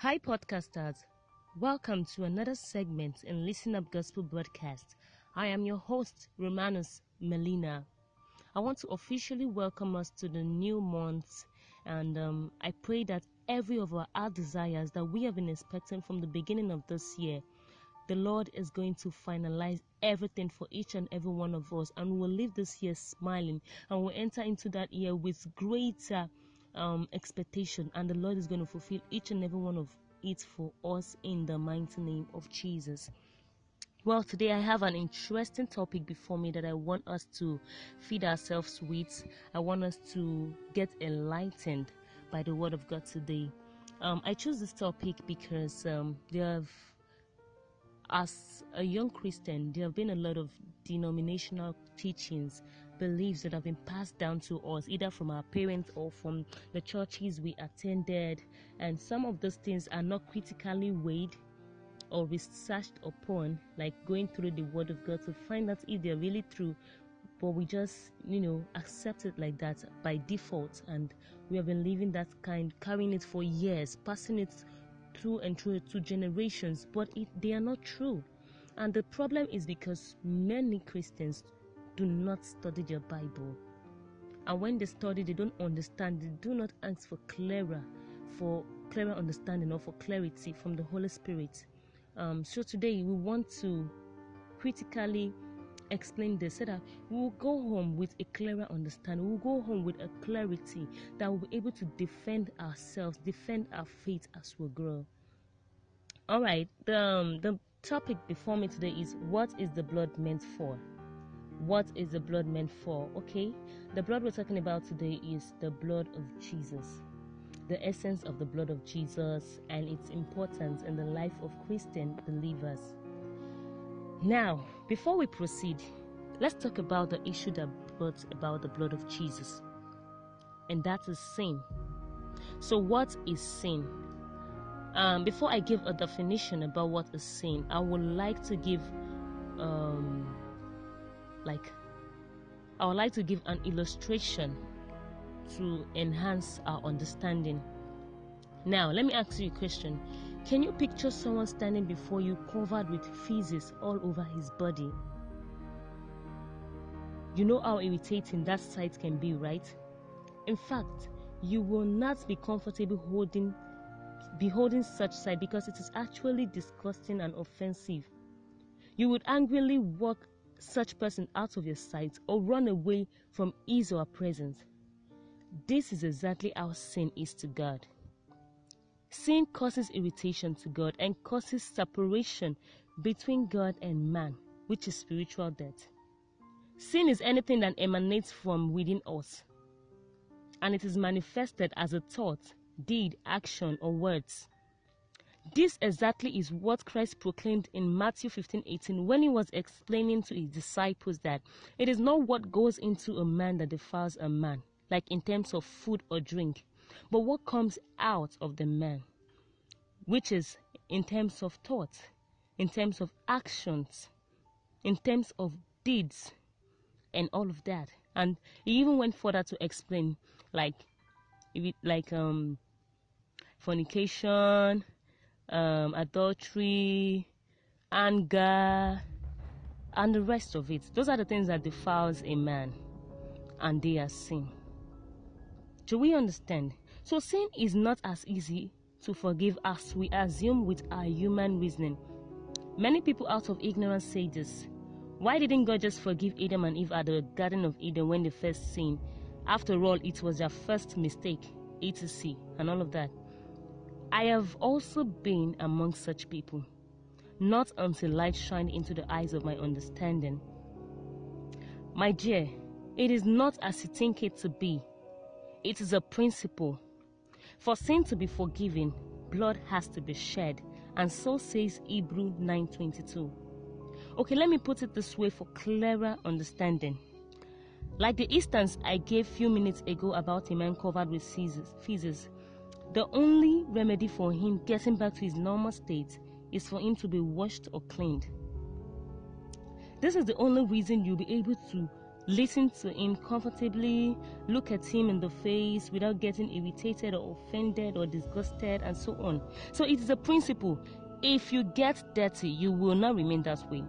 Hi, podcasters. Welcome to another segment in Listen Up Gospel Broadcast. I am your host, Romanus Melina. I want to officially welcome us to the new month, and um, I pray that every of our, our desires that we have been expecting from the beginning of this year, the Lord is going to finalize everything for each and every one of us, and we will leave this year smiling, and we'll enter into that year with greater um, expectation, and the Lord is going to fulfill each and every one of it for us in the mighty name of Jesus. Well, today I have an interesting topic before me that I want us to feed ourselves with. I want us to get enlightened by the Word of God today. Um, I chose this topic because um, there have, as a young Christian, there have been a lot of denominational teachings beliefs that have been passed down to us either from our parents or from the churches we attended. And some of those things are not critically weighed or researched upon like going through the word of god to find out if they're really true. But we just you know accept it like that by default. And we have been living that kind carrying it for years passing it through and through to generations. But it, they are not true. And the problem is because many christians do not study their Bible. And when they study, they don't understand. They do not ask for clearer, for clearer understanding or for clarity from the Holy Spirit. Um, so today we want to critically explain this so that we will go home with a clearer understanding. We will go home with a clarity that we'll be able to defend ourselves, defend our faith as we grow. All right, the, um, the topic before me today is what is the blood meant for? What is the blood meant for? Okay, the blood we're talking about today is the blood of Jesus, the essence of the blood of Jesus, and its importance in the life of Christian believers. Now, before we proceed, let's talk about the issue that brought about the blood of Jesus, and that is sin. So, what is sin? Um, before I give a definition about what is sin, I would like to give um, like I would like to give an illustration to enhance our understanding. Now, let me ask you a question. Can you picture someone standing before you covered with feces all over his body? You know how irritating that sight can be, right? In fact, you will not be comfortable holding beholding such sight because it is actually disgusting and offensive. You would angrily walk such person out of your sight or run away from his or her presence. This is exactly how sin is to God. Sin causes irritation to God and causes separation between God and man, which is spiritual death. Sin is anything that emanates from within us, and it is manifested as a thought, deed, action, or words. This exactly is what Christ proclaimed in Matthew 15 18 when he was explaining to his disciples that it is not what goes into a man that defiles a man, like in terms of food or drink, but what comes out of the man, which is in terms of thought, in terms of actions, in terms of deeds, and all of that. And he even went further to explain, like, like um, fornication, um, adultery, anger, and the rest of it. Those are the things that defiles a man, and they are sin. Do we understand? So sin is not as easy to forgive as we assume with our human reasoning. Many people out of ignorance say this. Why didn't God just forgive Adam and Eve at the Garden of Eden when they first sinned? After all, it was their first mistake, etc., and all of that. I have also been among such people, not until light shined into the eyes of my understanding. My dear, it is not as you think it to be. It is a principle. For sin to be forgiven, blood has to be shed, and so says Hebrew 9:22. Okay, let me put it this way for clearer understanding. Like the instance I gave few minutes ago about a man covered with feces, the only remedy for him getting back to his normal state is for him to be washed or cleaned. This is the only reason you'll be able to listen to him comfortably, look at him in the face without getting irritated or offended or disgusted, and so on. So it is a principle. If you get dirty, you will not remain that way,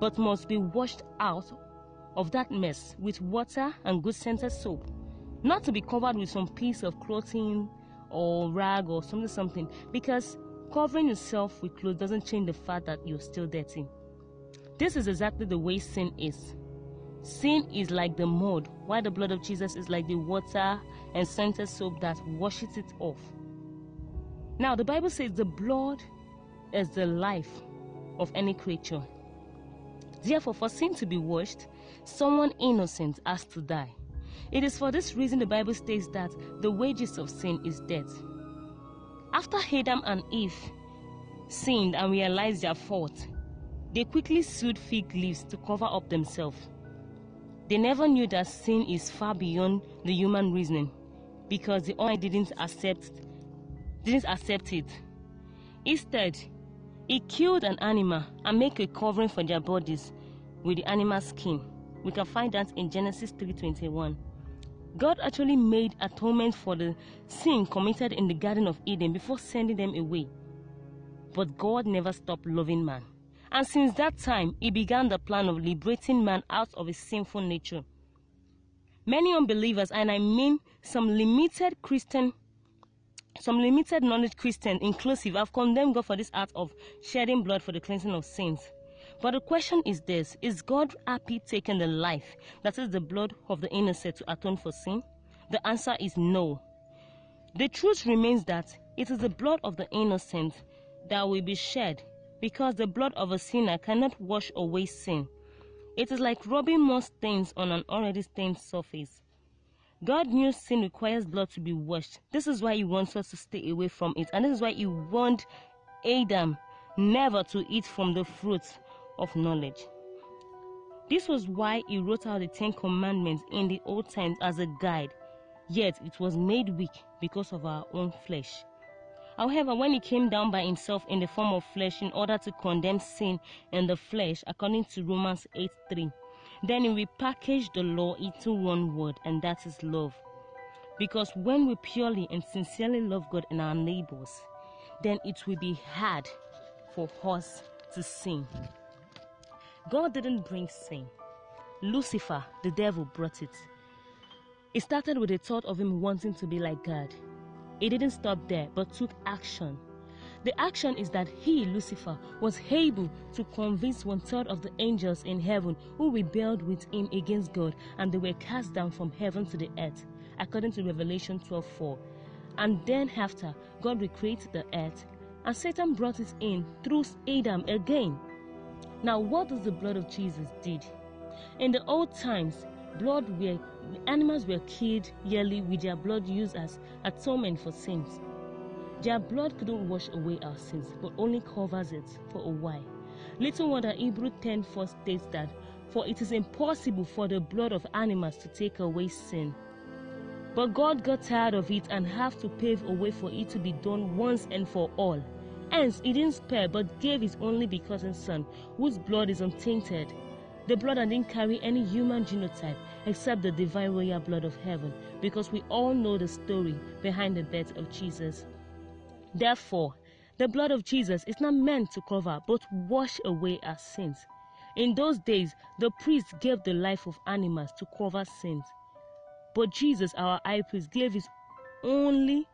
but must be washed out of that mess with water and good scented soap, not to be covered with some piece of clothing or rag or something something because covering yourself with clothes doesn't change the fact that you're still dirty. This is exactly the way sin is. Sin is like the mud, while the blood of Jesus is like the water and scented soap that washes it off. Now, the Bible says the blood is the life of any creature. Therefore, for sin to be washed, someone innocent has to die. It is for this reason the Bible states that the wages of sin is death. After Adam and Eve sinned and realized their fault, they quickly sewed fig leaves to cover up themselves. They never knew that sin is far beyond the human reasoning because the eye didn't accept didn't accept it. Instead, he killed an animal and make a covering for their bodies with the animal skin. We can find that in Genesis 3:21. God actually made atonement for the sin committed in the Garden of Eden before sending them away. But God never stopped loving man. And since that time, he began the plan of liberating man out of his sinful nature. Many unbelievers, and I mean some limited Christian, some limited knowledge Christian, inclusive, have condemned God for this act of shedding blood for the cleansing of sins. But the question is this Is God happy taking the life, that is the blood of the innocent, to atone for sin? The answer is no. The truth remains that it is the blood of the innocent that will be shed because the blood of a sinner cannot wash away sin. It is like rubbing more stains on an already stained surface. God knew sin requires blood to be washed. This is why He wants us to stay away from it, and this is why He warned Adam never to eat from the fruits of knowledge. This was why He wrote out the Ten Commandments in the old times as a guide, yet it was made weak because of our own flesh. However, when he came down by himself in the form of flesh in order to condemn sin in the flesh, according to Romans 8 3, then he repackaged the law into one word, and that is love. Because when we purely and sincerely love God and our neighbors, then it will be hard for us to sin. God didn't bring sin, Lucifer, the devil, brought it. It started with the thought of him wanting to be like God. He didn't stop there, but took action. The action is that he, Lucifer, was able to convince one third of the angels in heaven who rebelled with him against God, and they were cast down from heaven to the earth, according to Revelation 12 4. And then, after, God recreated the earth, and Satan brought it in through Adam again. Now, what does the blood of Jesus did? In the old times, blood were animals were killed yearly with their blood used as atonement for sins. Their blood couldn't wash away our sins, but only covers it for a while. Little wonder Hebrew 10 4 states that, For it is impossible for the blood of animals to take away sin. But God got tired of it and have to pave a way for it to be done once and for all. Hence, he didn't spare but gave his only begotten Son, whose blood is untainted. The blood didn't carry any human genotype except the divine royal blood of heaven, because we all know the story behind the birth of Jesus. Therefore, the blood of Jesus is not meant to cover but wash away our sins. In those days, the priest gave the life of animals to cover sins. But Jesus, our high priest, gave his only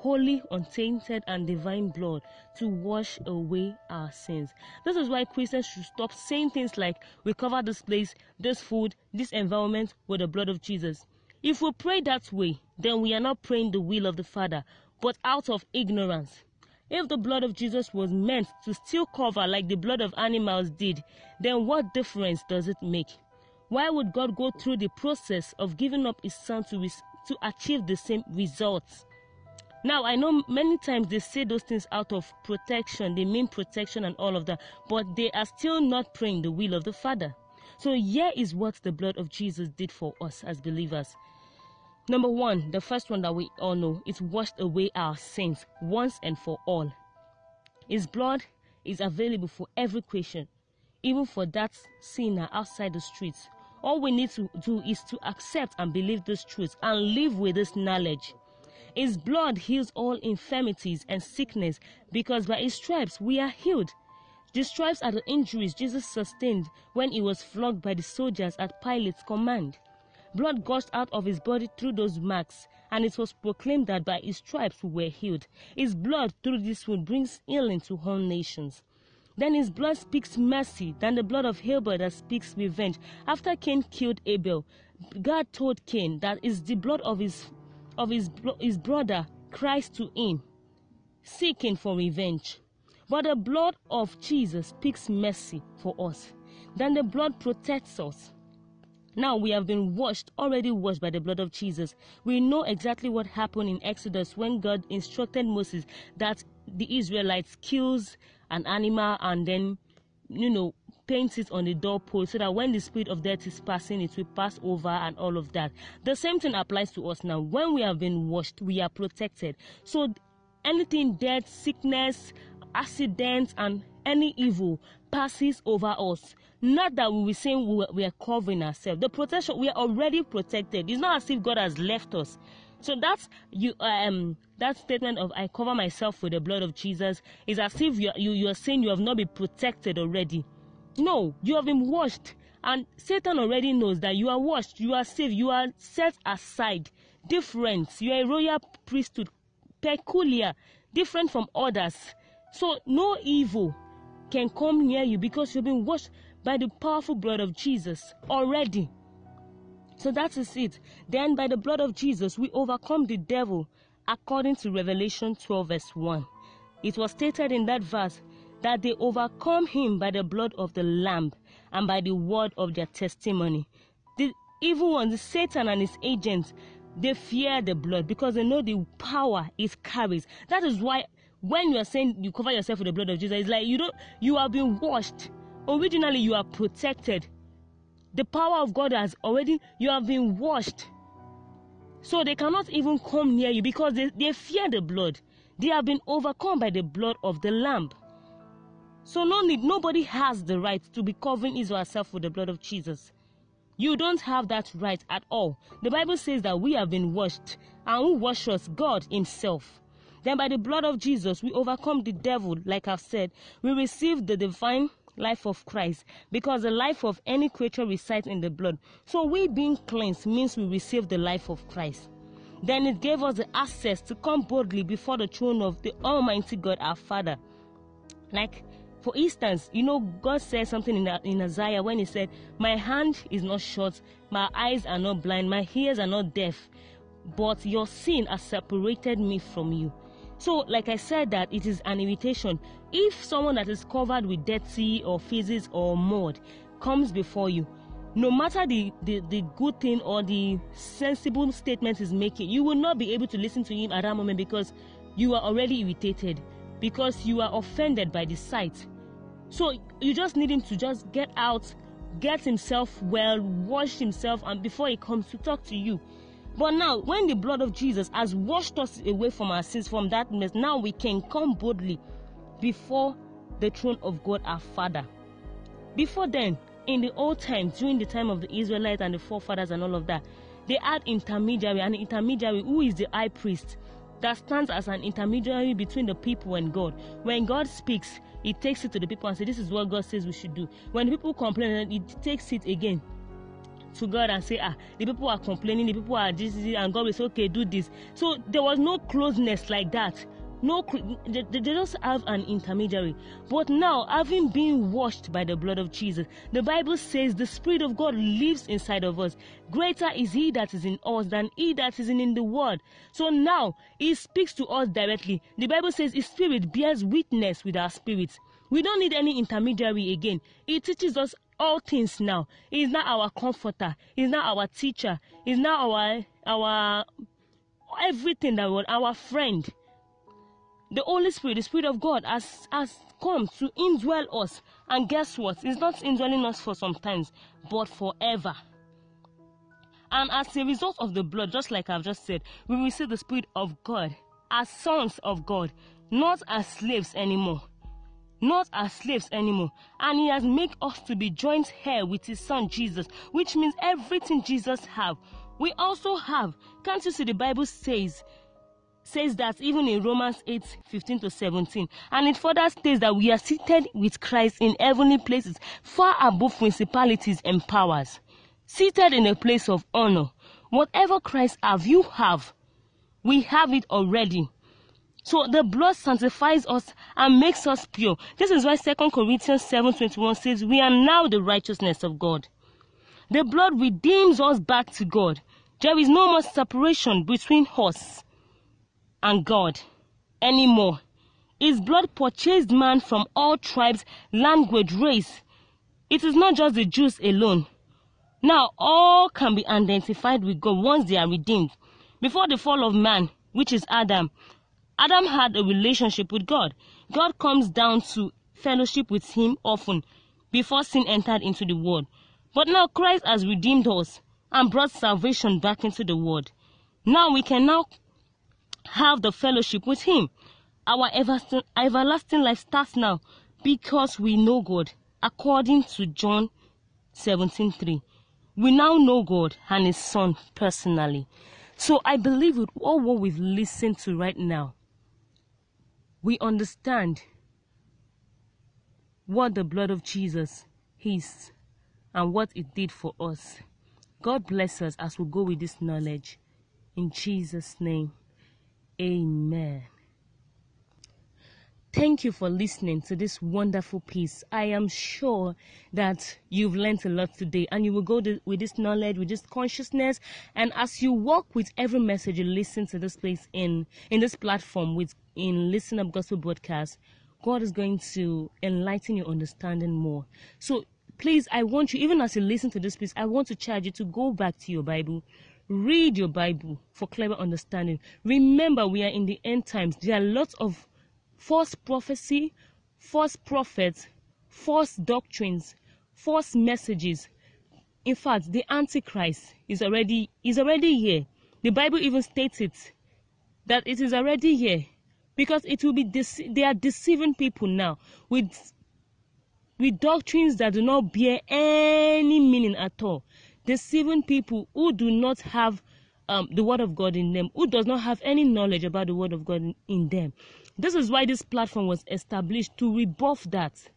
holy, untainted, and divine blood to wash away our sins. This is why Christians should stop saying things like, We cover this place, this food, this environment with the blood of Jesus. If we pray that way, then we are not praying the will of the Father, but out of ignorance. If the blood of Jesus was meant to still cover like the blood of animals did, then what difference does it make? Why would God go through the process of giving up His Son to, to achieve the same results? Now, I know many times they say those things out of protection, they mean protection and all of that, but they are still not praying the will of the Father. So, here is what the blood of Jesus did for us as believers. Number one, the first one that we all know, it washed away our sins once and for all. His blood is available for every Christian, even for that sinner outside the streets All we need to do is to accept and believe this truth and live with this knowledge. His blood heals all infirmities and sickness because by his stripes we are healed. The stripes are the injuries Jesus sustained when he was flogged by the soldiers at Pilate's command. Blood gushed out of his body through those marks, and it was proclaimed that by his stripes we were healed. His blood through this wound brings healing to all nations. Then his blood speaks mercy than the blood of Abel that speaks revenge. After Cain killed Abel, God told Cain that is the blood of his of his, his brother cries to him, seeking for revenge. But the blood of Jesus speaks mercy for us. Then the blood protects us. Now we have been washed, already washed by the blood of Jesus. We know exactly what happened in Exodus when God instructed Moses that the Israelites kills an animal and then, you know, paint it on the doorpost so that when the spirit of death is passing, it will pass over and all of that. The same thing applies to us now. When we have been washed, we are protected. So anything death, sickness, accidents, and any evil passes over us. Not that we will say we are covering ourselves. The protection we are already protected. It's not as if God has left us. So that's you um that statement of I cover myself with the blood of Jesus is as if you you you are saying you have not been protected already. No, you have been washed. And Satan already knows that you are washed, you are saved, you are set aside, different. You are a royal priesthood, peculiar, different from others. So no evil can come near you because you've been washed by the powerful blood of Jesus already. So that is it. Then by the blood of Jesus, we overcome the devil according to Revelation 12, verse 1. It was stated in that verse that they overcome him by the blood of the Lamb and by the word of their testimony. The evil ones, Satan and his agents, they fear the blood because they know the power it carries. That is why when you are saying you cover yourself with the blood of Jesus, it's like you don't you have been washed. Originally you are protected. The power of God has already you have been washed. So they cannot even come near you because they, they fear the blood. They have been overcome by the blood of the Lamb. So no need, nobody has the right to be covering or herself with the blood of Jesus. You don't have that right at all. The Bible says that we have been washed, and who washed us? God Himself. Then by the blood of Jesus, we overcome the devil, like I've said. We receive the divine life of Christ because the life of any creature resides in the blood. So we being cleansed means we receive the life of Christ. Then it gave us the access to come boldly before the throne of the Almighty God our Father. Like for instance, you know, God said something in, in Isaiah when He said, My hand is not short, my eyes are not blind, my ears are not deaf, but your sin has separated me from you. So, like I said, that it is an invitation. If someone that is covered with dirty or physics or mud comes before you, no matter the, the, the good thing or the sensible statement he's making, you will not be able to listen to him at that moment because you are already irritated because you are offended by the sight. So you just need him to just get out, get himself well, wash himself, and before he comes to talk to you. But now, when the blood of Jesus has washed us away from our sins, from that mess, now we can come boldly before the throne of God our Father. Before then, in the old times, during the time of the Israelites and the forefathers and all of that, they had intermediary, an intermediary who is the high priest that stands as an intermediary between the people and God. When God speaks, He takes it to the people and says, This is what God says we should do. When people complain, He takes it again to God and say, Ah, the people are complaining, the people are this, and God will say, Okay, do this. So there was no closeness like that no they, they just have an intermediary. But now having been washed by the blood of jesus the bible says the spirit of god lives inside of us. Greater is he that is in us than he that is in, the world. So now he speaks to us directly. The bible says his spirit bears witness with our spirits. We don't need any intermediary again. He teaches us all things now. He's not our comforter. He's not our teacher. He's not our our everything that was our friend the Holy Spirit, the Spirit of God, has, has come to indwell us. And guess what? It's not indwelling us for some times, but forever. And as a result of the blood, just like I've just said, we receive the Spirit of God as sons of God, not as slaves anymore. not as slaves anymore. And he has made us to be joint heir with his son Jesus, which means everything Jesus have, we also have. Can't you see the Bible says says that even in Romans 8 15 to 17. And it further states that we are seated with Christ in heavenly places, far above principalities and powers, seated in a place of honor. Whatever Christ have, you have. We have it already. So the blood sanctifies us and makes us pure. This is why 2 Corinthians 7:21 says, "We are now the righteousness of God." The blood redeems us back to God. There is no more separation between us and God anymore. His blood purchased man from all tribes, language, race. It is not just the Jews alone. Now all can be identified with God once they are redeemed. Before the fall of man, which is Adam, Adam had a relationship with God. God comes down to fellowship with him often before sin entered into the world. But now Christ has redeemed us and brought salvation back into the world. Now we can now have the fellowship with him. Our everlasting, life starts now because we know God according to John 17:3. We now know God and his son personally. So I believe with all what we've listened to right now, we understand what the blood of Jesus is and what it did for us. God bless us as we go with this knowledge. In Jesus' name, amen. Thank you for listening to this wonderful piece. I am sure that you've learned a lot today and you will go to, with this knowledge, with this consciousness. And as you walk with every message you listen to this place in, in this platform with in Listen Up Gospel Broadcast, God is going to enlighten your understanding more. So please, I want you, even as you listen to this piece, I want to charge you to go back to your Bible. Read your Bible for clever understanding. Remember, we are in the end times. There are lots of false prophecy, false prophets, false doctrines, false messages. In fact, the Antichrist is already is already here. The Bible even states it that it is already here because it will be they are deceiving people now with with doctrines that do not bear any meaning at all, deceiving people who do not have um, the word of God in them, who does not have any knowledge about the word of God in, in them. This is why this platform was established to rebuff that.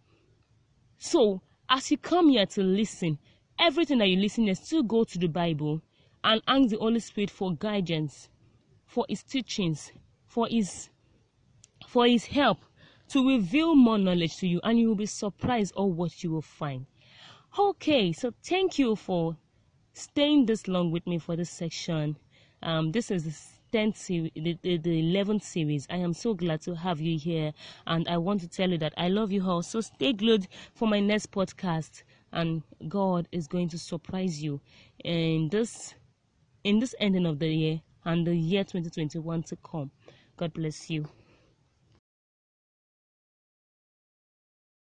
So, as you come here to listen, everything that you listen to, still go to the Bible and ask the Holy Spirit for guidance, for His teachings, for His for His help to reveal more knowledge to you, and you will be surprised of what you will find. Okay, so thank you for staying this long with me for this section. Um, this is the 10th series, the, the, the 11th series. I am so glad to have you here, and I want to tell you that I love you all. So stay glued for my next podcast, and God is going to surprise you in this in this ending of the year and the year 2021 to come. God bless you.